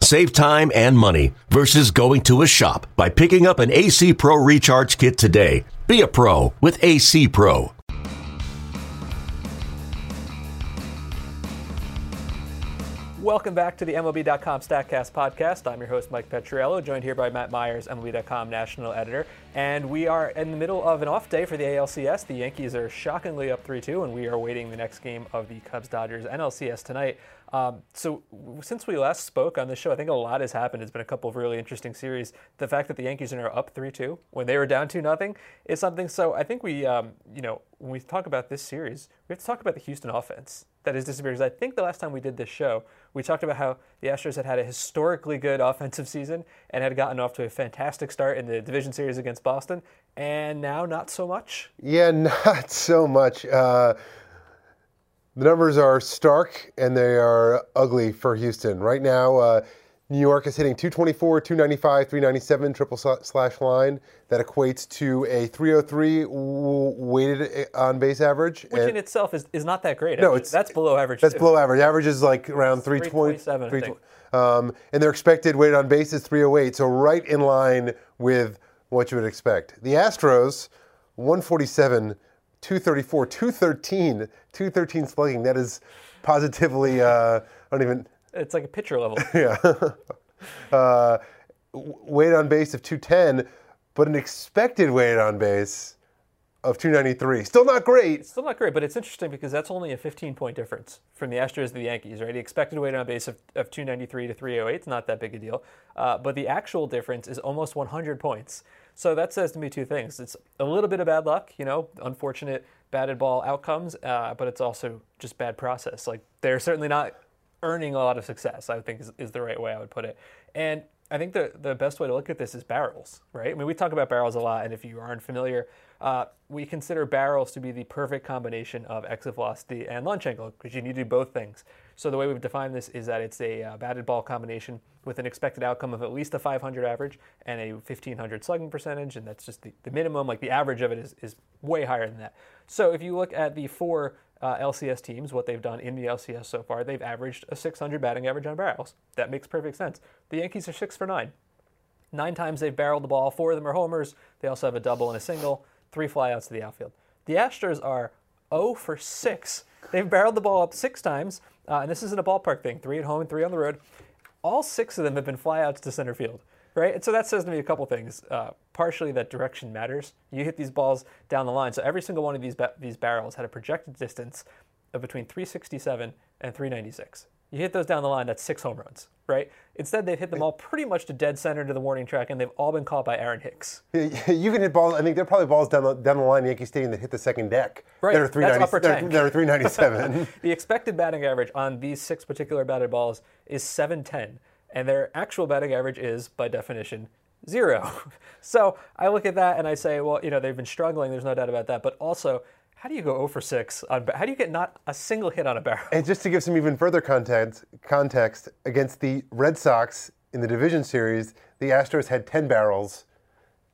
Save time and money versus going to a shop by picking up an AC Pro Recharge Kit today. Be a pro with AC Pro. Welcome back to the MLB.com StatCast podcast. I'm your host, Mike Petriello, joined here by Matt Meyers, MLB.com national editor. And we are in the middle of an off day for the ALCS. The Yankees are shockingly up 3 2, and we are waiting the next game of the Cubs Dodgers NLCS tonight. Um, so, since we last spoke on this show, I think a lot has happened. It's been a couple of really interesting series. The fact that the Yankees are now up 3 2 when they were down 2 0 is something. So, I think we, um, you know, when we talk about this series, we have to talk about the Houston offense that has disappeared. Because I think the last time we did this show, we talked about how the Astros had had a historically good offensive season and had gotten off to a fantastic start in the division series against Boston, and now not so much. Yeah, not so much. Uh, the numbers are stark and they are ugly for Houston right now. Uh, New York is hitting 224, 295, 397 triple slash line. That equates to a 303 weighted on base average. Which and in itself is, is not that great. No, it's, that's below average. That's too. below average. Average is like around 320. 327. Um, and their expected weighted on base is 308. So right in line with what you would expect. The Astros, 147, 234, 213, 213 slugging. That is positively, uh, I don't even it's like a pitcher level. yeah. uh, weight on base of 210, but an expected weight on base of 293. Still not great. Still not great, but it's interesting because that's only a 15 point difference from the Astros to the Yankees, right? The expected weight on base of, of 293 to 308 is not that big a deal, uh, but the actual difference is almost 100 points. So that says to me two things. It's a little bit of bad luck, you know, unfortunate batted ball outcomes, uh, but it's also just bad process. Like they're certainly not earning a lot of success, I think is, is the right way I would put it. And I think the, the best way to look at this is barrels, right? I mean, we talk about barrels a lot, and if you aren't familiar, uh, we consider barrels to be the perfect combination of exit velocity and launch angle because you need to do both things. So the way we've defined this is that it's a uh, batted ball combination with an expected outcome of at least a 500 average and a 1500 slugging percentage, and that's just the, the minimum. Like the average of it is, is way higher than that. So if you look at the four uh, LCS teams, what they've done in the LCS so far, they've averaged a 600 batting average on barrels. That makes perfect sense. The Yankees are six for nine. Nine times they've barreled the ball. Four of them are homers. They also have a double and a single. Three flyouts to the outfield. The Astros are 0 for 6. They've barreled the ball up six times, uh, and this isn't a ballpark thing. Three at home and three on the road. All six of them have been flyouts to center field right? And so that says to me a couple things. Uh, partially, that direction matters. You hit these balls down the line. So every single one of these ba- these barrels had a projected distance of between 367 and 396. You hit those down the line, that's six home runs, right? Instead, they've hit them all pretty much to dead center to the warning track, and they've all been caught by Aaron Hicks. You can hit balls. I think there are probably balls down the, down the line in Yankee Stadium that hit the second deck. Right. That are 390, that are 397. the expected batting average on these six particular batted balls is 710 and their actual batting average is, by definition, zero. so I look at that and I say, well, you know, they've been struggling. There's no doubt about that. But also, how do you go 0 for 6 on? How do you get not a single hit on a barrel? And just to give some even further context, context against the Red Sox in the division series, the Astros had 10 barrels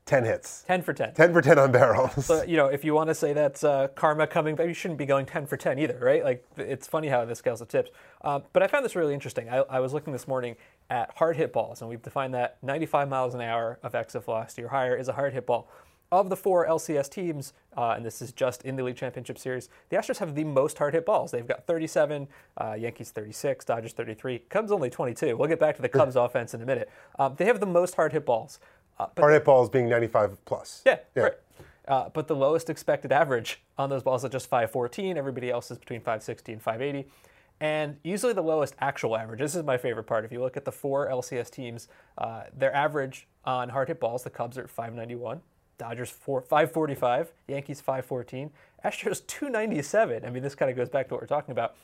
10 hits. 10 for 10. 10 for 10 on barrels. So, you know, if you want to say that's uh, karma coming back, you shouldn't be going 10 for 10 either, right? Like, it's funny how this scales of tips. Uh, but I found this really interesting. I, I, was looking this morning at hard hit balls, and we've defined that 95 miles an hour of exit velocity or higher is a hard hit ball. Of the four LCS teams, uh, and this is just in the League Championship Series, the Astros have the most hard hit balls. They've got 37, uh, Yankees 36, Dodgers 33, Cubs only 22. We'll get back to the Cubs offense in a minute. Um, they have the most hard hit balls. Uh, hard hit balls being 95 plus. Yeah, yeah. right. Uh, but the lowest expected average on those balls is just 514. Everybody else is between 560 and 580 and usually the lowest actual average. This is my favorite part. If you look at the four LCS teams, uh, their average on hard hit balls, the Cubs are 591, Dodgers 4, 545, Yankees 514, Astros 297. I mean, this kind of goes back to what we're talking about.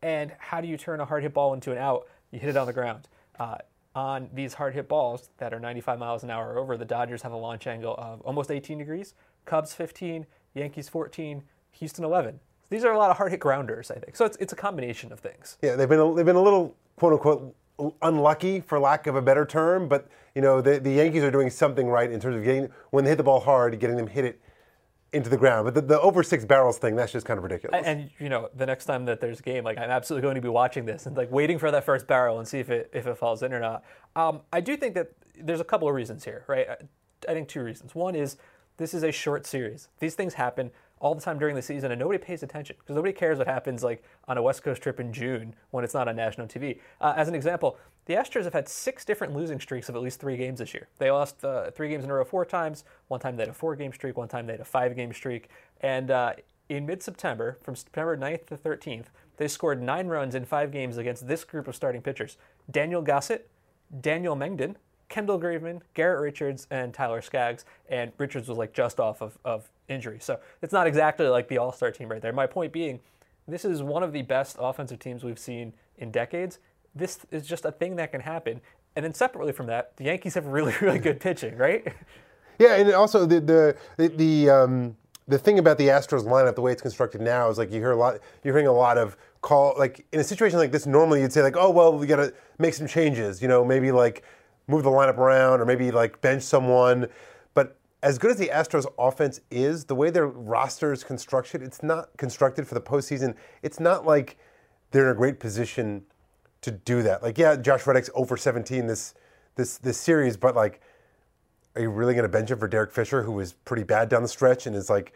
And how do you turn a hard hit ball into an out? You hit it on the ground. Uh, on these hard hit balls that are 95 miles an hour or over, the Dodgers have a launch angle of almost 18 degrees, Cubs 15, Yankees 14, Houston 11. These are a lot of hard hit grounders, I think. So it's, it's a combination of things. Yeah, they've been a, they've been a little quote unquote unlucky, for lack of a better term. But you know, the, the Yankees are doing something right in terms of getting when they hit the ball hard, getting them hit it into the ground. But the, the, over six barrels thing, that's just kind of ridiculous. And, and, you know, the next time that there's a game, like I'm absolutely going to be watching this and like waiting for that first barrel and see if it if it falls in or not. Um, I do think that there's a couple of reasons here, right? I, I think two reasons. One is this is a short series. These things happen all the time during the season and nobody pays attention because nobody cares what happens like on a West Coast trip in June when it's not on national TV. Uh, as an example, the Astros have had six different losing streaks of at least three games this year. They lost uh, three games in a row four times. One time they had a four game streak, one time they had a five game streak. And uh, in mid September, from September 9th to 13th, they scored nine runs in five games against this group of starting pitchers Daniel Gossett, Daniel Mengden, Kendall Graveman, Garrett Richards, and Tyler Skaggs. And Richards was like just off of, of injury. So it's not exactly like the all star team right there. My point being, this is one of the best offensive teams we've seen in decades this is just a thing that can happen. And then separately from that, the Yankees have really, really good pitching, right? Yeah, and also the the the, the um, the thing about the Astros lineup, the way it's constructed now, is like you hear a lot. You're hearing a lot of call like in a situation like this. Normally, you'd say like, oh well, we got to make some changes. You know, maybe like move the lineup around, or maybe like bench someone. As good as the Astros offense is, the way their roster is constructed, it's not constructed for the postseason. It's not like they're in a great position to do that. Like, yeah, Josh Reddick's over 17 this this this series, but like, are you really going to bench him for Derek Fisher, who was pretty bad down the stretch and is like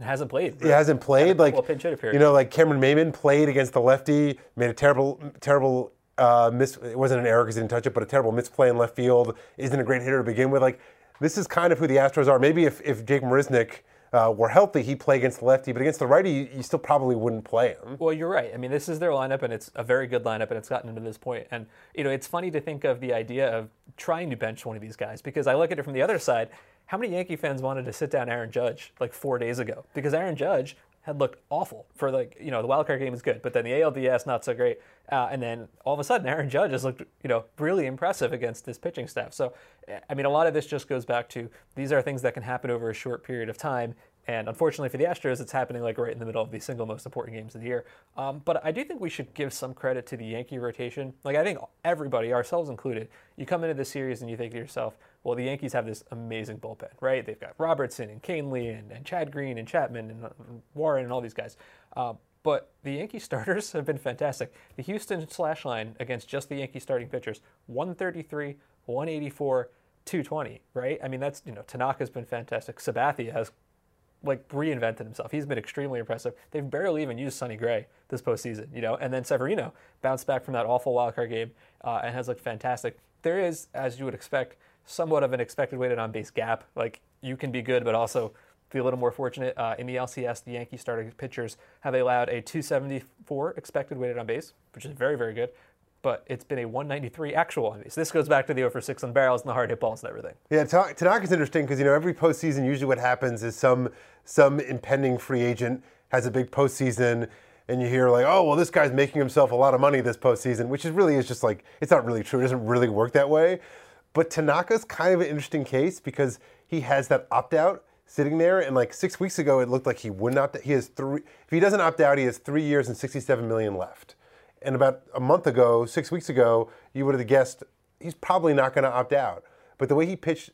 hasn't played? He hasn't played. Like, well, pinch hitter you know, like Cameron Maybin played against the lefty, made a terrible terrible uh, miss. It wasn't an error because he didn't touch it, but a terrible misplay in left field. Isn't a great hitter to begin with. Like, this is kind of who the Astros are. Maybe if if Jake Marisnick uh, were healthy, he'd play against the lefty, but against the righty, you still probably wouldn't play him. Well, you're right. I mean, this is their lineup, and it's a very good lineup, and it's gotten to this point. And you know, it's funny to think of the idea of trying to bench one of these guys because I look at it from the other side. How many Yankee fans wanted to sit down Aaron Judge like four days ago? Because Aaron Judge had looked awful for like you know the wild card game is good, but then the ALDS not so great, uh, and then all of a sudden Aaron Judge has looked you know really impressive against this pitching staff. So I mean a lot of this just goes back to these are things that can happen over a short period of time, and unfortunately for the Astros, it's happening like right in the middle of the single most important games of the year. Um, but I do think we should give some credit to the Yankee rotation. Like I think everybody, ourselves included, you come into this series and you think to yourself, well, the Yankees have this amazing bullpen, right? They've got Robertson and Kahnle and, and Chad Green and Chapman and, Warren and all these guys. Uh, but the Yankee starters have been fantastic. The Houston slash line against just the Yankee starting pitchers, 133, 184, 220, right? I mean, that's, you know, Tanaka's been fantastic. Sabathia has like reinvented himself. He's been extremely impressive. They've barely even used Sonny Gray this postseason, you know. And then Severino bounced back from that awful wildcard game uh, and has looked fantastic. There is, as you would expect, somewhat of an expected weighted on base gap. Like you can be good, but also be a little more fortunate. Uh, in the LCS, the Yankee starting pitchers have allowed a 274 expected weighted on base, which is very, very good but it's been a 193 actual on base. This goes back to the over 6 on barrels and the hard hit balls and everything. Yeah, Tanaka's interesting because you know every postseason usually what happens is some some impending free agent has a big postseason, and you hear like, oh well, this guy's making himself a lot of money this postseason, which is really is just like it's not really true. It doesn't really work that way. But Tanaka's kind of an interesting case because he has that opt out sitting there, and like six weeks ago, it looked like he would not. He has three. If he doesn't opt out, he has three years and 67 million left. And about a month ago, six weeks ago, you would have guessed he's probably not going to opt out. But the way he pitched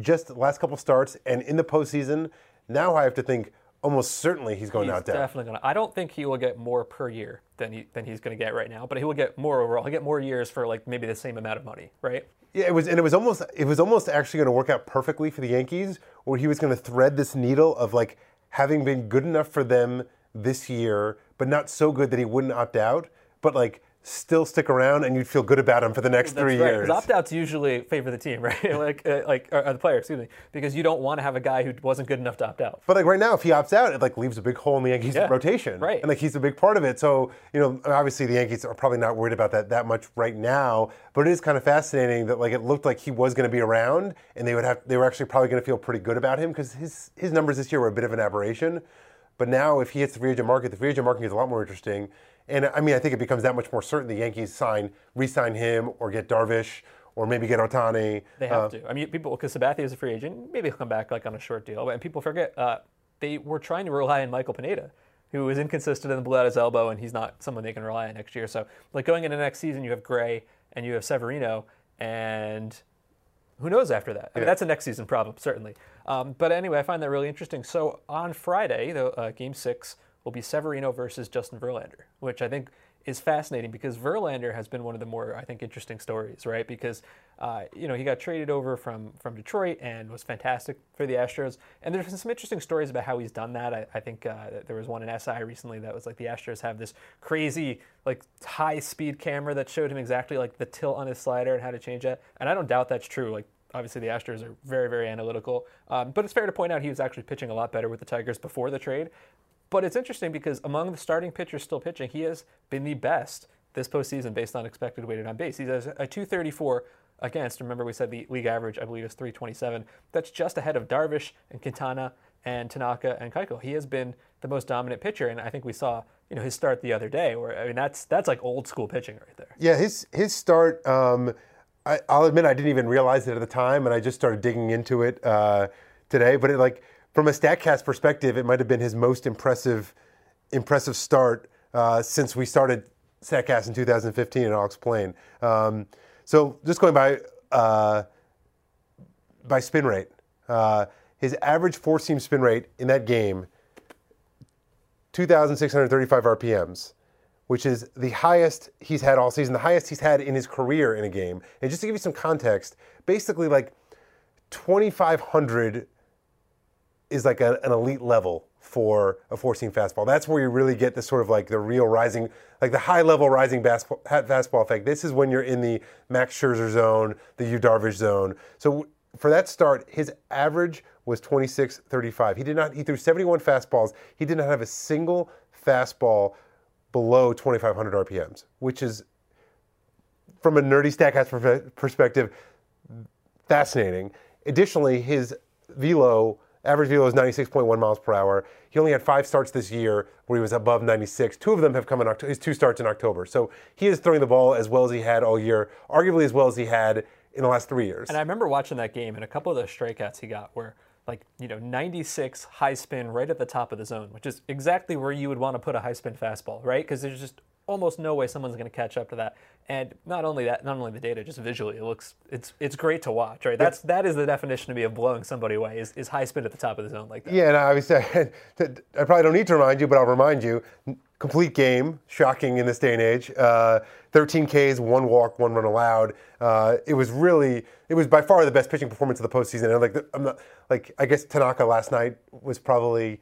just the last couple starts and in the postseason, now I have to think almost certainly he's going he's to opt out. Definitely going to. I don't think he will get more per year than he, than he's going to get right now, but he will get more overall. He'll get more years for like maybe the same amount of money, right? Yeah, it was, and it was almost it was almost actually going to work out perfectly for the Yankees, where he was going to thread this needle of like having been good enough for them this year, but not so good that he wouldn't opt out but like still stick around and you'd feel good about him for the next That's three right. years. Opt outs usually favor the team, right? like, uh, like or the player, excuse me, because you don't want to have a guy who wasn't good enough to opt out. But like right now, if he opts out, it like leaves a big hole in the Yankees yeah, rotation, right? And like he's a big part of it. So you know, obviously the Yankees are probably not worried about that that much right now. But it is kind of fascinating that like it looked like he was going to be around, and they would have they were actually probably going to feel pretty good about him because his his numbers this year were a bit of an aberration. But now, if he hits the free agent market, the free agent market is a lot more interesting. And I mean, I think it becomes that much more certain the Yankees sign, re-sign him, or get Darvish, or maybe get Ohtani. They have uh, to. I mean, people because Sabathia is a free agent. Maybe he'll come back like on a short deal. And people forget uh, they were trying to rely on Michael Pineda, who is inconsistent and blew out his elbow, and he's not someone they can rely on next year. So, like going into next season, you have Gray and you have Severino, and who knows after that? I mean, that's a next season problem, certainly. Um, but anyway, I find that really interesting. So on Friday, the uh, game six will be Severino versus Justin Verlander, which I think is fascinating because Verlander has been one of the more, I think, interesting stories, right? Because, uh, you know, he got traded over from, from Detroit and was fantastic for the Astros. And there's been some interesting stories about how he's done that. I, I think uh, there was one in SI recently that was like the Astros have this crazy, like, high speed camera that showed him exactly like the tilt on his slider and how to change that. And I don't doubt that's true. Like, obviously the Astros are very, very analytical. Um, but it's fair to point out he was actually pitching a lot better with the Tigers before the trade. But it's interesting because among the starting pitchers still pitching, he has been the best this postseason based on expected weighted on base. He has a 234 against. Remember, we said the league average, I believe, is 327. That's just ahead of Darvish and Quintana and Tanaka and Keuchel. He has been the most dominant pitcher, and I think we saw you know his start the other day. Where I mean, that's that's like old school pitching right there. Yeah, his his start. Um, I, will admit I didn't even realize it at the time, and I just started digging into it uh, today. But it like from a Statcast perspective, it might have been his most impressive impressive start uh, since we started Statcast in 2015, and I'll explain. Um, so just going by uh, by spin rate, uh, his average four seam spin rate in that game, 2,635 RPMs, which is the highest he's had all season, the highest he's had in his career in a game. And just to give you some context, basically like 2,500 is like a, an elite level for a four seam fastball. That's where you really get the sort of like the real rising, like the high level rising fastball effect. This is when you're in the Max Scherzer zone, the Yu Darvish zone. So for that start, his average was 26.35. He did not. He threw 71 fastballs. He did not have a single fastball below 2,500 RPMs, which is, from a nerdy Statcast perspective, fascinating. Additionally, his velo Average velo is 96.1 miles per hour. He only had five starts this year where he was above 96. Two of them have come in October. His two starts in October. So he is throwing the ball as well as he had all year, arguably as well as he had in the last three years. And I remember watching that game, and a couple of the strikeouts he got were like you know 96 high spin right at the top of the zone, which is exactly where you would want to put a high spin fastball, right? Because there's just almost no way someone's going to catch up to that. And not only that, not only the data, just visually, it looks it's it's great to watch, right? That's that is the definition to me of blowing somebody away is, is high spin at the top of the zone like that. Yeah, and obviously, I probably don't need to remind you, but I'll remind you. Complete game, shocking in this day and age. Uh, 13 Ks, one walk, one run allowed. Uh, it was really, it was by far the best pitching performance of the postseason. And like, I'm not, like I guess Tanaka last night was probably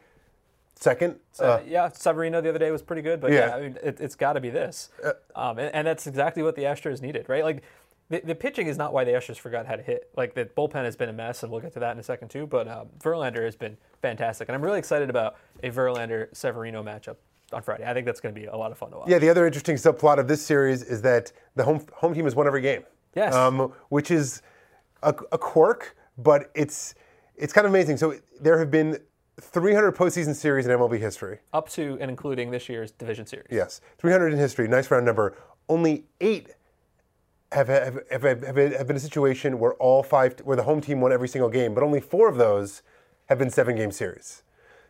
second. So, uh, yeah, Severino the other day was pretty good, but yeah, yeah I mean, it, has got to be this, uh, um, and, and, that's exactly what the Astros needed, right? Like the, the, pitching is not why the Astros forgot how to hit. Like the bullpen has been a mess, and we'll get to that in a second too. But um, Verlander has been fantastic, and I'm really excited about a Verlander Severino matchup on Friday. I think that's going to be a lot of fun to watch. Yeah, the other interesting subplot of this series is that the home home team has won every game. Yes, um, which is a, a quirk, but it's it's kind of amazing. So there have been 300 postseason series in MLB history. Up to and including this year's division series. Yes, 300 in history. Nice round number. Only eight have, have, have, have, been a situation where all five, where the home team won every single game, but only four of those have been seven game series.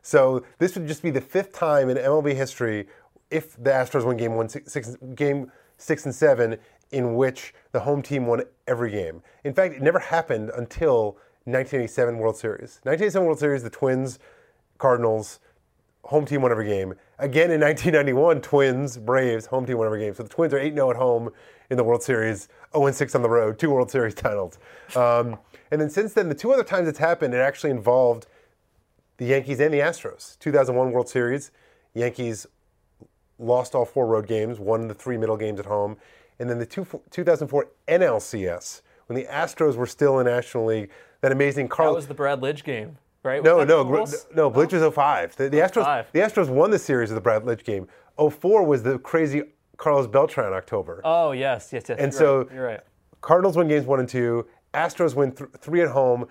So this would just be the fifth time in MLB history if the Astros won game one, six, six, game six and seven, in which the home team won every game. In fact, it never happened until 1987 World Series. 1987 World Series, the Twins Cardinals, home team won every game. Again in 1991, Twins, Braves, home team won every game. So the Twins are 8 0 at home in the World Series, 0 6 on the road, two World Series titles. Um, and then since then, the two other times it's happened, it actually involved the Yankees and the Astros. 2001 World Series, Yankees lost all four road games, won the three middle games at home. And then the two, 2004 NLCS, when the Astros were still in National League, that amazing Carl. That was the Brad Lidge game right? No, no, no, no. Lidge was 05. The, the oh, Astros, 05. the Astros won the series of the Brad Lidge game. 04 was the crazy Carlos Beltran October. Oh yes, yes, yes. And so right. you're right. Cardinals win games one and two. Astros win th- three at home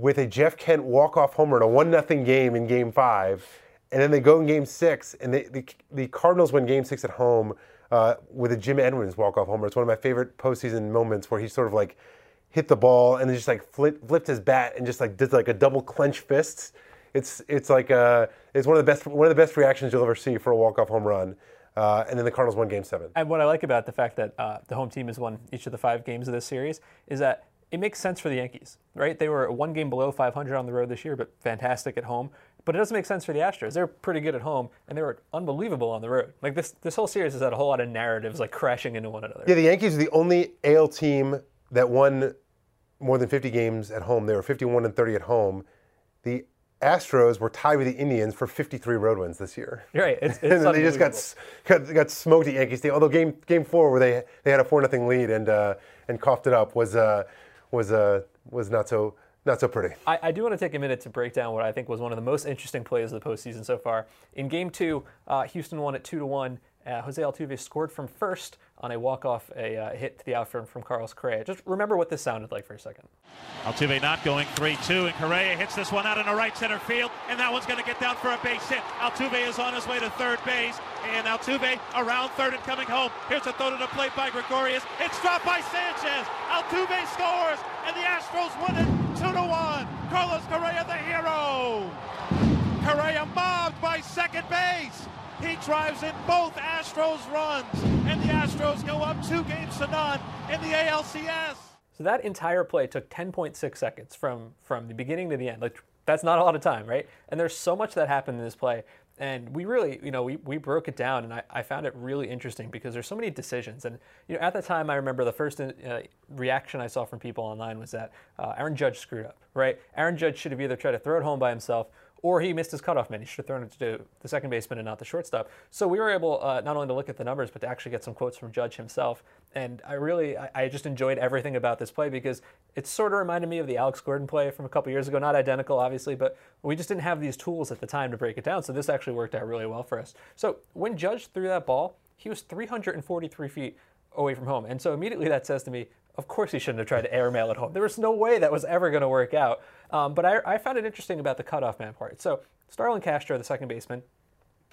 with a Jeff Kent walk-off homer in a one nothing game in Game Five, and then they go in Game Six, and they, the, the Cardinals win Game Six at home uh, with a Jim Edmonds walk-off homer. It's one of my favorite postseason moments where he sort of like hit the ball and then just like flip, flipped his bat and just like did like a double clench fists. it's it's like uh, it's one of the best one of the best reactions you'll ever see for a walk off home run. Uh, and then the Cardinals won Game Seven. And what I like about the fact that uh, the home team has won each of the five games of this series is that it makes sense for the Yankees, right? They were one game below 500 on the road this year, but fantastic at home. But it doesn't make sense for the Astros. They're pretty good at home, and they were unbelievable on the road. Like this, this whole series has had a whole lot of narratives like crashing into one another. Yeah, the Yankees are the only AL team that won more than 50 games at home. They were 51 and 30 at home. The Astros were tied with the Indians for 53 road wins this year. Right, it's, it's and they just got, got got smoked at Yankees. Although game game four, where they they had a four nothing lead and uh, and coughed it up, was uh, was uh, was not so not so pretty. I, I, do want to take a minute to break down what I think was one of the most interesting plays of the postseason so far. In Game Two, uh, Houston won at two to one. Uh, Jose Altuve scored from first on a walk-off, a uh, hit to the outfield from Carlos Correa. Just remember what this sounded like for a second. Altuve not going 3-2, and Correa hits this one out in the right center field, and that one's going to get down for a base hit. Altuve is on his way to third base, and Altuve around third and coming home. Here's a throw to the plate by Gregorius. It's dropped by Sanchez. Altuve scores, and the Astros win it 2-1. Carlos Correa, the hero. Correa mobbed by second base. He drives in both Astros runs, and the Astros go up two games to none in the ALCS. So that entire play took 10.6 seconds from from the beginning to the end. Like that's not a lot of time, right? And there's so much that happened in this play. And we really, you know, we, we broke it down, and I, I found it really interesting because there's so many decisions. And you know, at the time, I remember the first uh, reaction I saw from people online was that uh, Aaron Judge screwed up, right? Aaron Judge should have either tried to throw it home by himself or he missed his cutoff man. He should have thrown it to the second baseman and not the shortstop. So we were able uh, not only to look at the numbers, but to actually get some quotes from Judge himself. And I really, I, I, just enjoyed everything about this play because it sort of reminded me of the Alex Gordon play from a couple years ago. Not identical, obviously, but we just didn't have these tools at the time to break it down. So this actually worked out really well for us. So when Judge threw that ball, he was 343 feet away from home. And so immediately that says to me, of course he shouldn't have tried to airmail it home. There was no way that was ever going to work out. Um, but I, I, found it interesting about the cutoff man part. So Starlin Castro, the second baseman,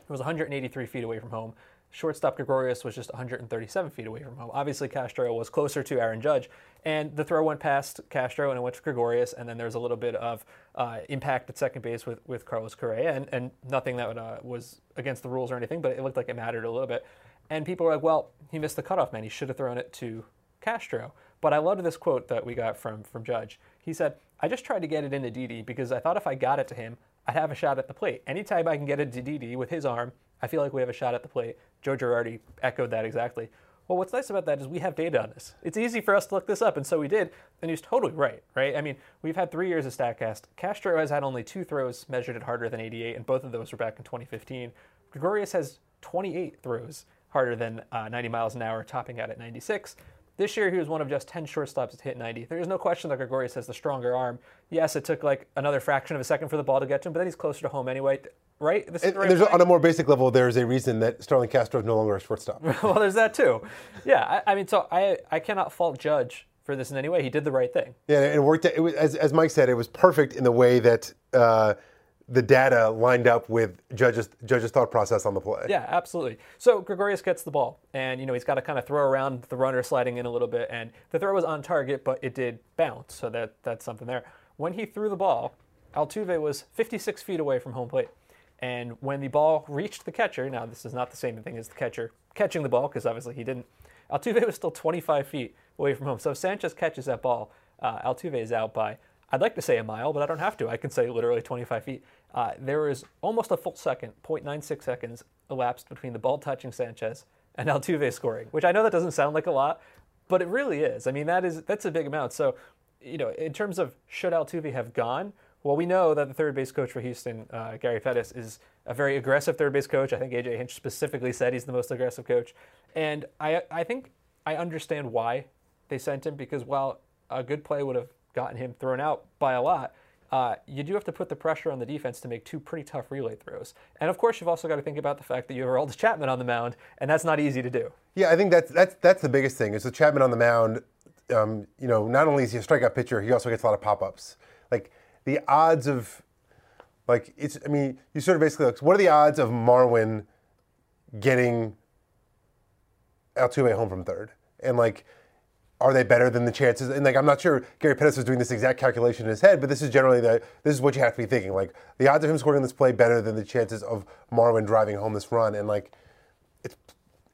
was 183 feet away from home. Shortstop Gregorius was just 137 feet away from home. Obviously, Castro was closer to Aaron Judge, and the throw went past Castro and it went to Gregorius, and then there was a little bit of uh, impact at second base with, with Carlos Correa, and, and nothing that uh, was against the rules or anything, but it looked like it mattered a little bit. And people were like, well, he missed the cutoff man. He should have thrown it to Castro. But I loved this quote that we got from, from Judge. He said, I just tried to get it into Didi because I thought if I got it to him, I'd have a shot at the plate. Anytime I can get it to Didi with his arm, I feel like we have a shot at the plate. Joe Girardi echoed that exactly. Well, what's nice about that is we have data on this. It's easy for us to look this up, and so we did, and he's totally right, right? I mean, we've had three years of StatCast. Castro has had only two throws measured at harder than 88, and both of those were back in 2015. Gregorius has 28 throws harder than uh, 90 miles an hour, topping out at 96. This year, he was one of just 10 shortstops to hit 90. There is no question that Gregorius has the stronger arm. Yes, it took like another fraction of a second for the ball to get to him, but then he's closer to home anyway, right? This the right there's on a more basic level, there's a reason that Starlin Castro is no longer a shortstop. well, there's that too. Yeah, I, I, mean, so I I cannot fault Judge for this in any way. He did the right thing. Yeah, it worked. It was, as, as Mike said, it was perfect in the way that. Uh, the data lined up with judge's judge's thought process on the play. Yeah, absolutely. So Gregorius gets the ball, and you know he's got to kind of throw around the runner sliding in a little bit, and the throw was on target, but it did bounce, so that that's something there. When he threw the ball, Altuve was 56 feet away from home plate, and when the ball reached the catcher, now this is not the same thing as the catcher catching the ball because obviously he didn't. Altuve was still 25 feet away from home. So if Sanchez catches that ball, uh, Altuve is out by I'd like to say a mile, but I don't have to. I can say literally 25 feet. Uh, there is almost a full second, 0.96 seconds, elapsed between the ball touching Sanchez and Altuve scoring, which I know that doesn't sound like a lot, but it really is. I mean, that is that's a big amount. So, you know, in terms of should Altuve have gone, well, we know that the third base coach for Houston, uh, Gary Pettis, is a very aggressive third base coach. I think AJ Hinch specifically said he's the most aggressive coach, and I I think I understand why they sent him because while a good play would have gotten him thrown out by a lot, uh, you do have to put the pressure on the defense to make two pretty tough relay throws. And of course, you've also got to think about the fact that you have Aroldis Chapman on the mound, and that's not easy to do. Yeah, I think that's that's that's the biggest thing is the Chapman on the mound. Um, you know, not only is he a strikeout pitcher, he also gets a lot of pop ups. Like the odds of, like it's. I mean, you sort of basically look. What are the odds of Marwin getting Altuve home from third? And like are they better than the chances? And like, I'm not sure Gary Pettis was doing this exact calculation in his head, but this is generally the this is what you have to be thinking. Like, the odds of him scoring this play better than the chances of Marwin driving home this run, and like, it's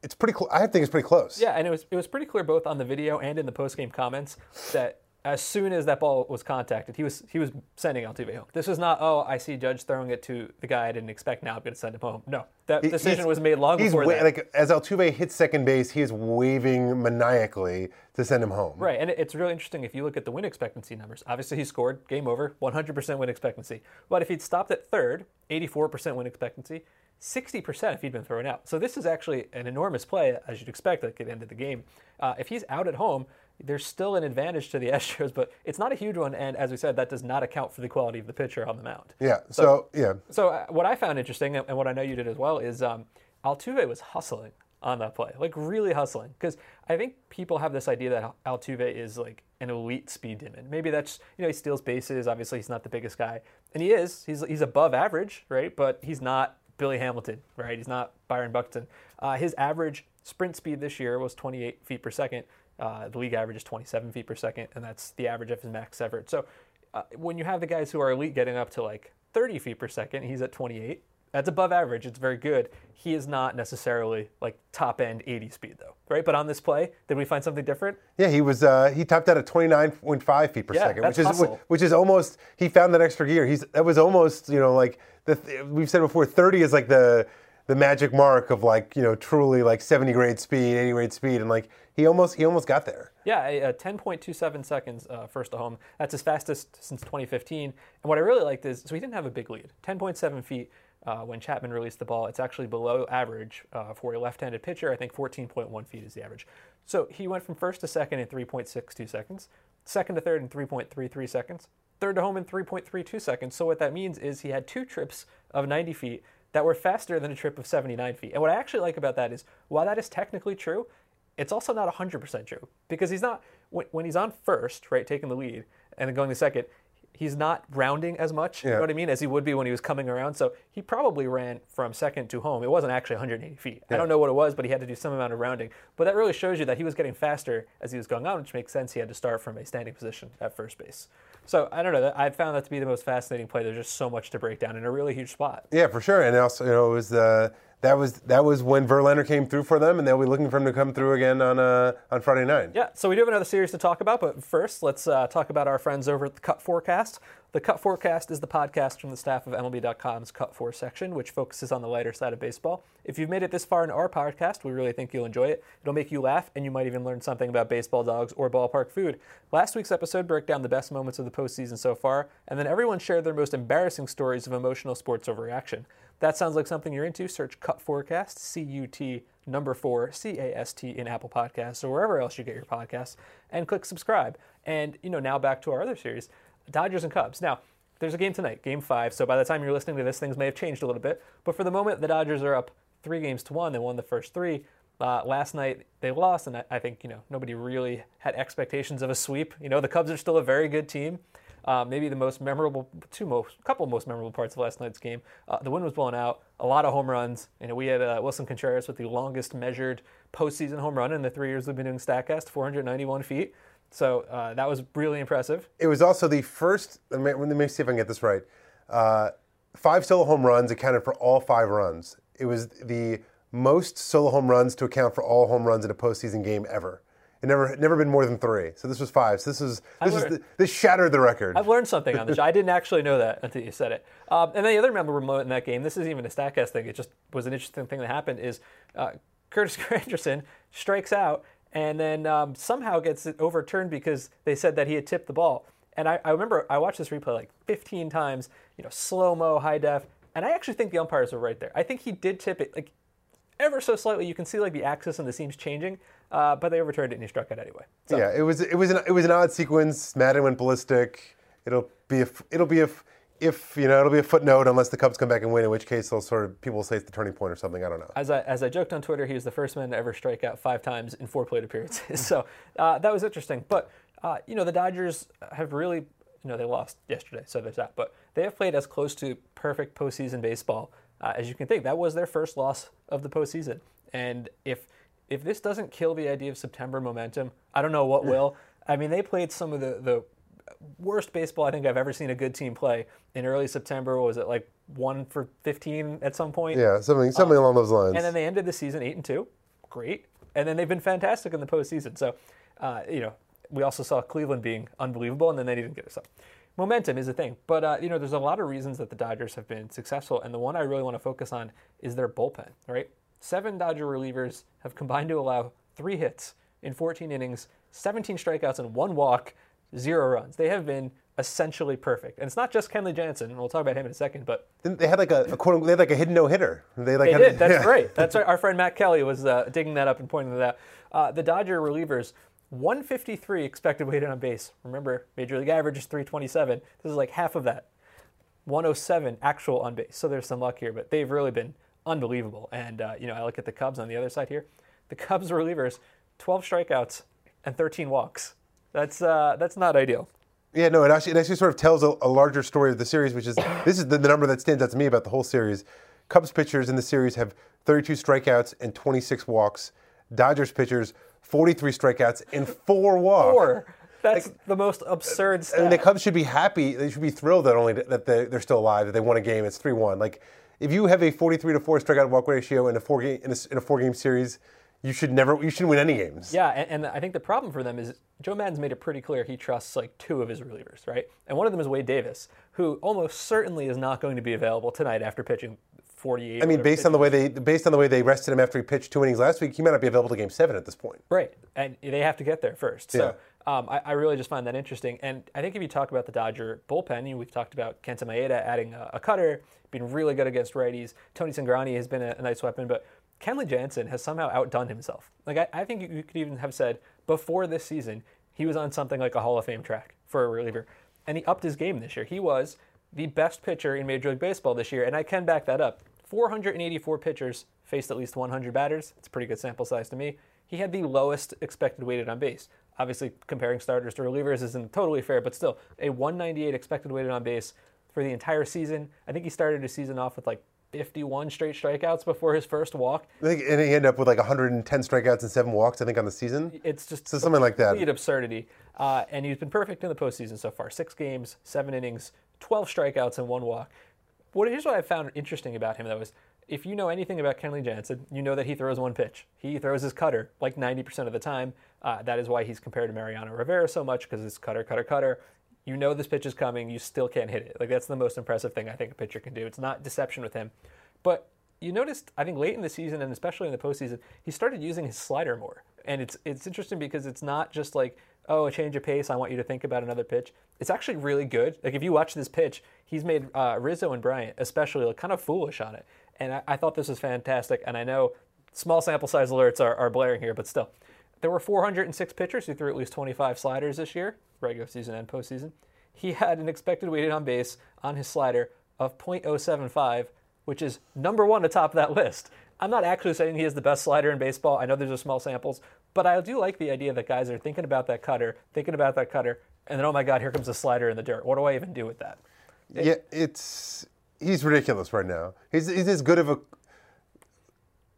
it's pretty. Cl- I think it's pretty close. Yeah, and it was it was pretty clear both on the video and in the post game comments that as soon as that ball was contacted, he was he was sending Altuve home. This was not, oh, I see Judge throwing it to the guy I didn't expect. Now I'm going to send him home. No, that he, decision was made long before wa- that. Like as Altuve hits second base, he is waving maniacally to send him home. Right, and it's really interesting if you look at the win expectancy numbers. Obviously, he scored, game over, 100% win expectancy. But if he'd stopped at third, 84% win expectancy. 60% if he'd been thrown out. So this is actually an enormous play, as you'd expect, at the end of the game. Uh, if he's out at home, there's still an advantage to the Astros, but it's not a huge one. And as we said, that does not account for the quality of the pitcher on the mound. Yeah. So, so yeah. So uh, what I found interesting, and what I know you did as well, is um, Altuve was hustling on that play, like really hustling, because I think people have this idea that Altuve is like an elite speed demon. Maybe that's you know he steals bases. Obviously, he's not the biggest guy, and he is. He's he's above average, right? But he's not Billy Hamilton, right? He's not Byron Buxton. Uh, his average sprint speed this year was 28 feet per second. Uh, the league average is 27 feet per second, and that's the average of his max effort. So uh, when you have the guys who are elite getting up to like 30 feet per second, he's at 28. That's above average. It's very good. He is not necessarily like top end 80 speed though, right? But on this play, did we find something different? Yeah, he was. Uh, he topped out at 29.5 feet per yeah, second, which is hustle. which is almost. He found that extra gear. He's that was almost you know like the we've said before. 30 is like the the magic mark of like you know truly like 70 grade speed, 80 grade speed, and like he almost he almost got there. Yeah, 10.27 seconds uh, first to home. That's his fastest since 2015. And what I really liked is so he didn't have a big lead, 10.7 feet. Uh, when Chapman released the ball, it's actually below average uh, for a left-handed pitcher. I think 14.1 feet is the average. So he went from first to second in 3.62 seconds, second to third in 3.33 seconds, third to home in 3.32 seconds. So what that means is he had two trips of 90 feet that were faster than a trip of 79 feet. And what I actually like about that is, while that is technically true, it's also not 100% true because he's not when, when he's on first, right, taking the lead, and then going to second. He's not rounding as much, yeah. you know what I mean, as he would be when he was coming around. So he probably ran from second to home. It wasn't actually 180 feet. Yeah. I don't know what it was, but he had to do some amount of rounding. But that really shows you that he was getting faster as he was going on, which makes sense. He had to start from a standing position at first base. So I don't know. I found that to be the most fascinating play. There's just so much to break down in a really huge spot. Yeah, for sure. And also, you know, it was the that was that was when Verlander came through for them, and they'll be looking for him to come through again on uh, on Friday night. Yeah, so we do have another series to talk about, but first let's uh, talk about our friends over at the Cut4Cast. The Cut4Cast is the podcast from the staff of MLB.com's Cut 4 section, which focuses on the lighter side of baseball. If you've made it this far in our podcast, we really think you'll enjoy it. It'll make you laugh, and you might even learn something about baseball dogs or ballpark food. Last week's episode broke down the best moments of the postseason so far, and then everyone shared their most embarrassing stories of emotional sports overreaction. That sounds like something you're into. Search Cut4Cast, C U T number four, C A S T in Apple Podcasts or wherever else you get your podcasts, and click subscribe. And you know, now back to our other series. Dodgers and Cubs. Now, there's a game tonight, game five. So by the time you're listening to this, things may have changed a little bit. But for the moment, the Dodgers are up three games to one. They won the first three. Uh, last night they lost, and I, I, think you know nobody really had expectations of a sweep. You know the Cubs are still a very good team. Uh, maybe the most memorable, two most, couple most memorable parts of last night's game. Uh, the wind was blowing out, a lot of home runs. You know we had uh, Willson Contreras with the longest measured postseason home run in the three years we've been doing Statcast, 491 feet. So uh, that was really impressive. It was also the first. Let me, let me see if I can get this right. Uh, five solo home runs accounted for all five runs. It was the most solo home runs to account for all home runs in a postseason game ever. It never never been more than three. So this was five. So this is this learned, is this shattered the record. I've learned something on this. I didn't actually know that until you said it. Um, and then the other memorable moment in that game. This isn't even a Statcast thing. It just was an interesting thing that happened. Is uh, Curtis Granderson strikes out and then um, somehow gets it overturned because they said that he had tipped the ball. And I, I remember I watched this replay like 15 times, you know, slow mo, high def, and I actually think the umpires were right there. I think he did tip it like ever so slightly. You can see like the axis and the seams changing, uh, but they overturned it and he struck out anyway. So. Yeah, it was it was an it was an odd sequence. Maddon went ballistic. It'll be a it'll be a if you know it'll be a footnote unless the Cubs come back and win, in which case they'll sort of people will say it's the turning point or something. I don't know. As I as I joked on Twitter, he was the first man to ever strike out five times in four plate appearances. so uh, that was interesting. But uh, you know the Dodgers have really you know they lost yesterday, so there's that. But they have played as close to perfect postseason baseball uh, as you can think. That was their first loss of the postseason, and if if this doesn't kill the idea of September momentum, I don't know what will. I mean, they played some of the, the worst baseball I think I've ever seen a good team play in early September. Was it like one for 15 at some point? Yeah, something something um, along those lines. And then they ended the season eight and two, great. And then they've been fantastic in the postseason. So, uh, you know, we also saw Cleveland being unbelievable, and then they didn't get us up. Momentum is a thing, but uh, you know, there's a lot of reasons that the Dodgers have been successful, and the one I really want to focus on is their bullpen. Right, seven Dodger relievers have combined to allow three hits in 14 innings, 17 strikeouts, and one walk zero runs. They have been essentially perfect, and it's not just Kenley Jansen. We'll talk about him in a second, but they had like a, a quote. They had like a hidden no hitter. They like they did. That's yeah. great. That's our, our, friend Matt Kelly was uh, digging that up and pointing to that out. Uh, the Dodger relievers. 153 expected weighted on base. Remember, major league average is 327. This is like half of that. 107 actual on base. So there's some luck here, but they've really been unbelievable. And uh, you know, I look at the Cubs on the other side here. The Cubs relievers, 12 strikeouts and 13 walks. That's uh, that's not ideal. Yeah, no, it actually, it actually sort of tells a, a larger story of the series, which is this is the, the, number that stands out to me about the whole series. Cubs pitchers in the series have 32 strikeouts and 26 walks. Dodgers pitchers 43 strikeouts and four walks. Four. That's like, the most absurd stat. Mean, the Cubs should be happy. They should be thrilled that only that they're still alive, that they won a game. It's 3-1. Like, if you have a 43 to 4 strikeout walk ratio in a four game in a, in a four game series, you should never you shouldn't win any games. Yeah, and, and, I think the problem for them is Joe Maddon's made it pretty clear he trusts like two of his relievers, right? And one of them is Wade Davis, who almost certainly is not going to be available tonight after pitching 48. I mean, based on the way they based on the way they rested him after he pitched two innings last week, he might not be available to Game Seven at this point. Right, and they have to get there first. So yeah. um, I, I, really just find that interesting. And I think if you talk about the Dodger bullpen, you, we've talked about Kenta Maeda adding a, a, cutter, being really good against righties. Tony Cingrani has been a, a nice weapon, but Kenley Jansen has somehow outdone himself. Like I, I think you could even have said before this season he was on something like a Hall of Fame track for a reliever, and he upped his game this year. He was the best pitcher in Major League Baseball this year, and I can back that up. 484 pitchers faced at least 100 batters. It's a pretty good sample size to me. He had the lowest expected weighted on base. Obviously, comparing starters to relievers isn't totally fair, but still, a 198 expected weighted on base for the entire season. I think he started his season off with like 51 straight strikeouts before his first walk. I think, and he ended up with like 110 strikeouts and seven walks, I think, on the season. It's just so something like that. Complete absurdity. Uh, and he's been perfect in the postseason so far: six games, seven innings, 12 strikeouts, and one walk. What here's what I found interesting about him though is if you know anything about Kenley Jansen, you know that he throws one pitch. He throws his cutter like 90% of the time. Uh, that is why he's compared to Mariano Rivera so much because it's cutter, cutter, cutter you know this pitch is coming, you still can't hit it. Like that's the most impressive thing I think a pitcher can do. It's not deception with him. But you noticed, I think late in the season and especially in the postseason, he started using his slider more. And it's it's interesting because it's not just like, oh, a change of pace. I want you to think about another pitch. It's actually really good. Like if you watch this pitch, he's made uh, Rizzo and Bryant especially look kind of foolish on it. And I, I, thought this was fantastic. And I know small sample size alerts are, are blaring here, but still, there were 406 pitchers who threw at least 25 sliders this year regular season and postseason. He had an expected weighted on base on his slider of .075, which is number one atop that list. I'm not actually saying he is the best slider in baseball. I know there's a small samples, but I do like the idea that guys are thinking about that cutter, thinking about that cutter, and then oh my God, here comes a slider in the dirt. What do I even do with that? It, yeah, it's he's ridiculous right now. He's he's as good of a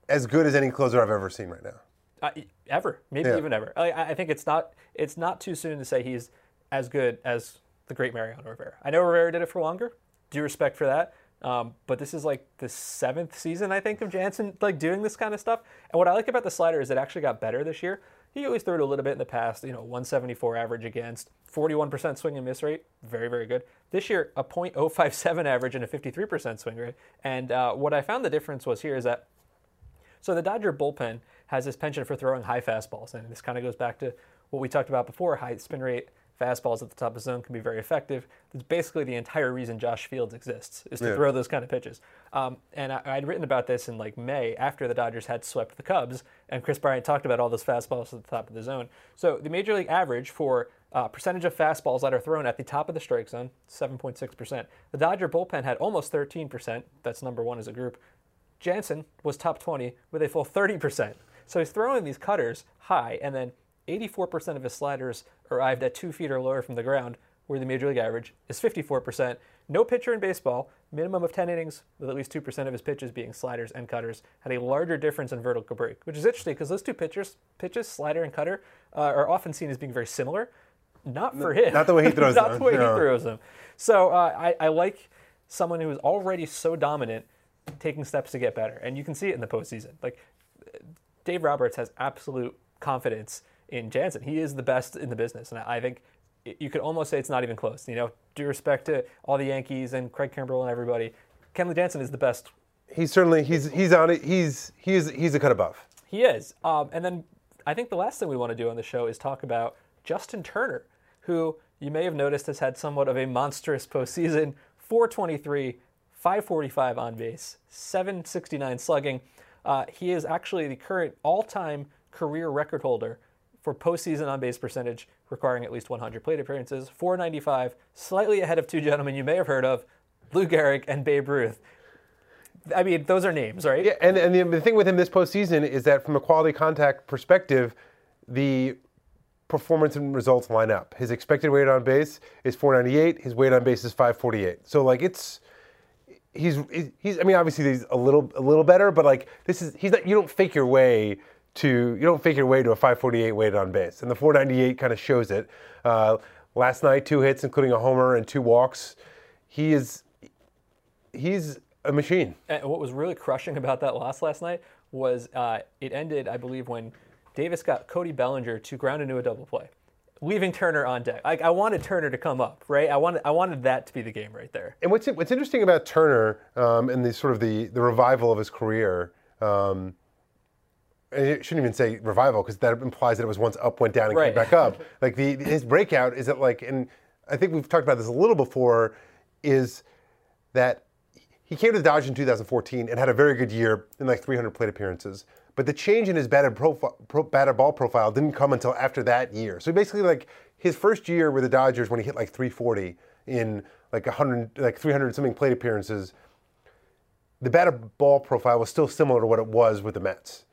as good as any closer I've ever seen right now. Uh, ever, maybe yeah. even ever. I, I think it's not it's not too soon to say he's as good as the great Mariano Rivera. I know Rivera did it for longer. Due respect for that. Um, but this is like the seventh season, I think, of Jansen like doing this kind of stuff. And what I like about the slider is it actually got better this year. He always threw it a little bit in the past, you know, 174 average against, 41% swing and miss rate, very, very good. This year, a .057 average and a 53% swing rate. And uh, what I found the difference was here is that, so the Dodger bullpen has this penchant for throwing high fastballs, and this kind of goes back to what we talked about before, high spin rate, fastballs at the top of the zone can be very effective. That's basically the entire reason Josh Fields exists is to yeah. throw those kind of pitches. Um, and I, would written about this in like May after the Dodgers had swept the Cubs, and Kris Bryant talked about all those fastballs at the top of the zone. So the major league average for uh, percentage of fastballs that are thrown at the top of the strike zone, 7.6%. The Dodger bullpen had almost 13%. That's number one as a group. Jansen was top 20 with a full 30%. So he's throwing these cutters high, and then 84% of his sliders arrived at two feet or lower from the ground, where the major league average is 54%. No pitcher in baseball, minimum of 10 innings, with at least 2% of his pitches being sliders and cutters, had a larger difference in vertical break, which is interesting because those two pitchers, pitches, slider and cutter, uh, are often seen as being very similar. Not for him. Not the way he throws Not them. the way no. he throws them. So uh, I, I like someone who is already so dominant taking steps to get better. And you can see it in the postseason. Like Dave Roberts has absolute confidence in Jansen. He is the best in the business. And I think you could almost say it's not even close. You know, due respect to all the Yankees and Craig Kimbrel and everybody, Kenley Jansen is the best. He's certainly he's he's on it. He's he's he's a cut above. He is. Um, and then I think the last thing we want to do on the show is talk about Justin Turner, who you may have noticed has had somewhat of a monstrous postseason. 423, 545 on base, 769 slugging. Uh, he is actually the current all-time career record holder for postseason on base percentage requiring at least 100 plate appearances. 495, slightly ahead of two gentlemen you may have heard of, Lou Gehrig and Babe Ruth. I mean, those are names, right? Yeah, and, and the, the thing with him this postseason is that from a quality contact perspective, the performance and results line up. His expected weight on base is 498. His weight on base is 548. So like it's he's he's I mean obviously he's a little a little better, but like this is he's not you don't fake your way to you don't fake your way to a 548 weight on base, and the 498 kind of shows it. Uh, last night, two hits, including a homer and two walks. He is he's a machine. And what was really crushing about that loss last night was uh, it ended, I believe, when Davis got Cody Bellinger to ground into a double play, leaving Turner on deck. Like I wanted Turner to come up, right? I wanted I wanted that to be the game right there. And what's what's interesting about Turner um, and the sort of the the revival of his career. Um, it shouldn't even say revival because that implies that it was once up, went down, and Right. came back up. like the his breakout is that like, and I think we've talked about this a little before, is that he came to the Dodgers in 2014 and had a very good year in like 300 plate appearances. But the change in his batted, profile, pro, batted ball profile didn't come until after that year. So basically, like his first year with the Dodgers, when he hit like 340 in like 100, like 300 something plate appearances, the batted ball profile was still similar to what it was with the Mets.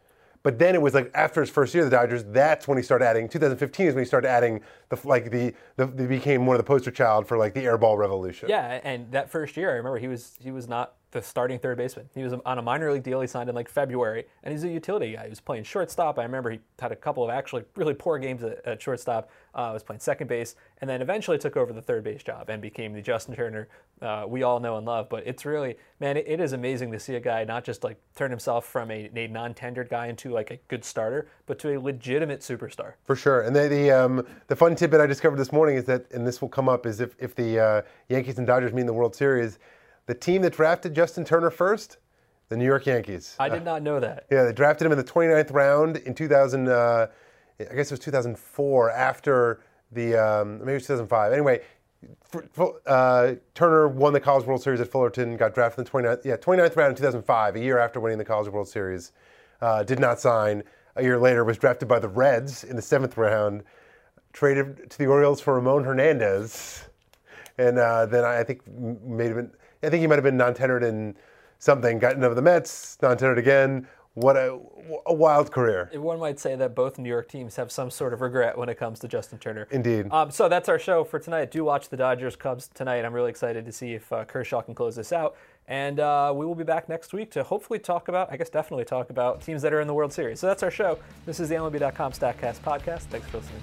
But then it was like after his first year the Dodgers, that's when he started adding. 2015 is when he started adding the like the, the, the became one of the poster child for like the airball revolution. Yeah, and that first year, I remember he was he was not the starting third baseman. He was on a minor league deal he signed in like February, and he's a utility guy. He was playing shortstop. I remember he had a couple of actually really poor games at, at shortstop. Uh, was playing second base, and then eventually took over the third base job and became the Justin Turner uh, we all know and love. But it's really, man, it, it is amazing to see a guy not just like turn himself from a, a non-tendered guy into like a good starter, but to a legitimate superstar. For sure. And the the, um, the fun tidbit I discovered this morning is that, and this will come up, is if, if the uh, Yankees and Dodgers meet in the World Series, the team that drafted Justin Turner first, the New York Yankees. I did not know that. Yeah, they drafted him in the 29th round in 2000. Uh, I guess it was 2004. After the um, maybe it was 2005. Anyway, uh, Turner won the College World Series at Fullerton. Got drafted in the 29th, yeah, 29th round in 2005, a year after winning the College World Series. Uh, did not sign. A year later, was drafted by the Reds in the seventh round. Traded to the Orioles for Ramon Hernandez, and uh, then I, think have been. I think he might have been non-tendered in something. Got into the Mets, non-tendered again. What a, a wild career. One might say that both New York teams have some sort of regret when it comes to Justin Turner. Indeed. Um, so that's our show for tonight. Do watch the Dodgers Cubs tonight. I'm really excited to see if uh, Kershaw can close this out. And uh, we will be back next week to hopefully talk about, I guess definitely talk about teams that are in the World Series. So that's our show. This is the MLB.com StatCast podcast. Thanks for listening.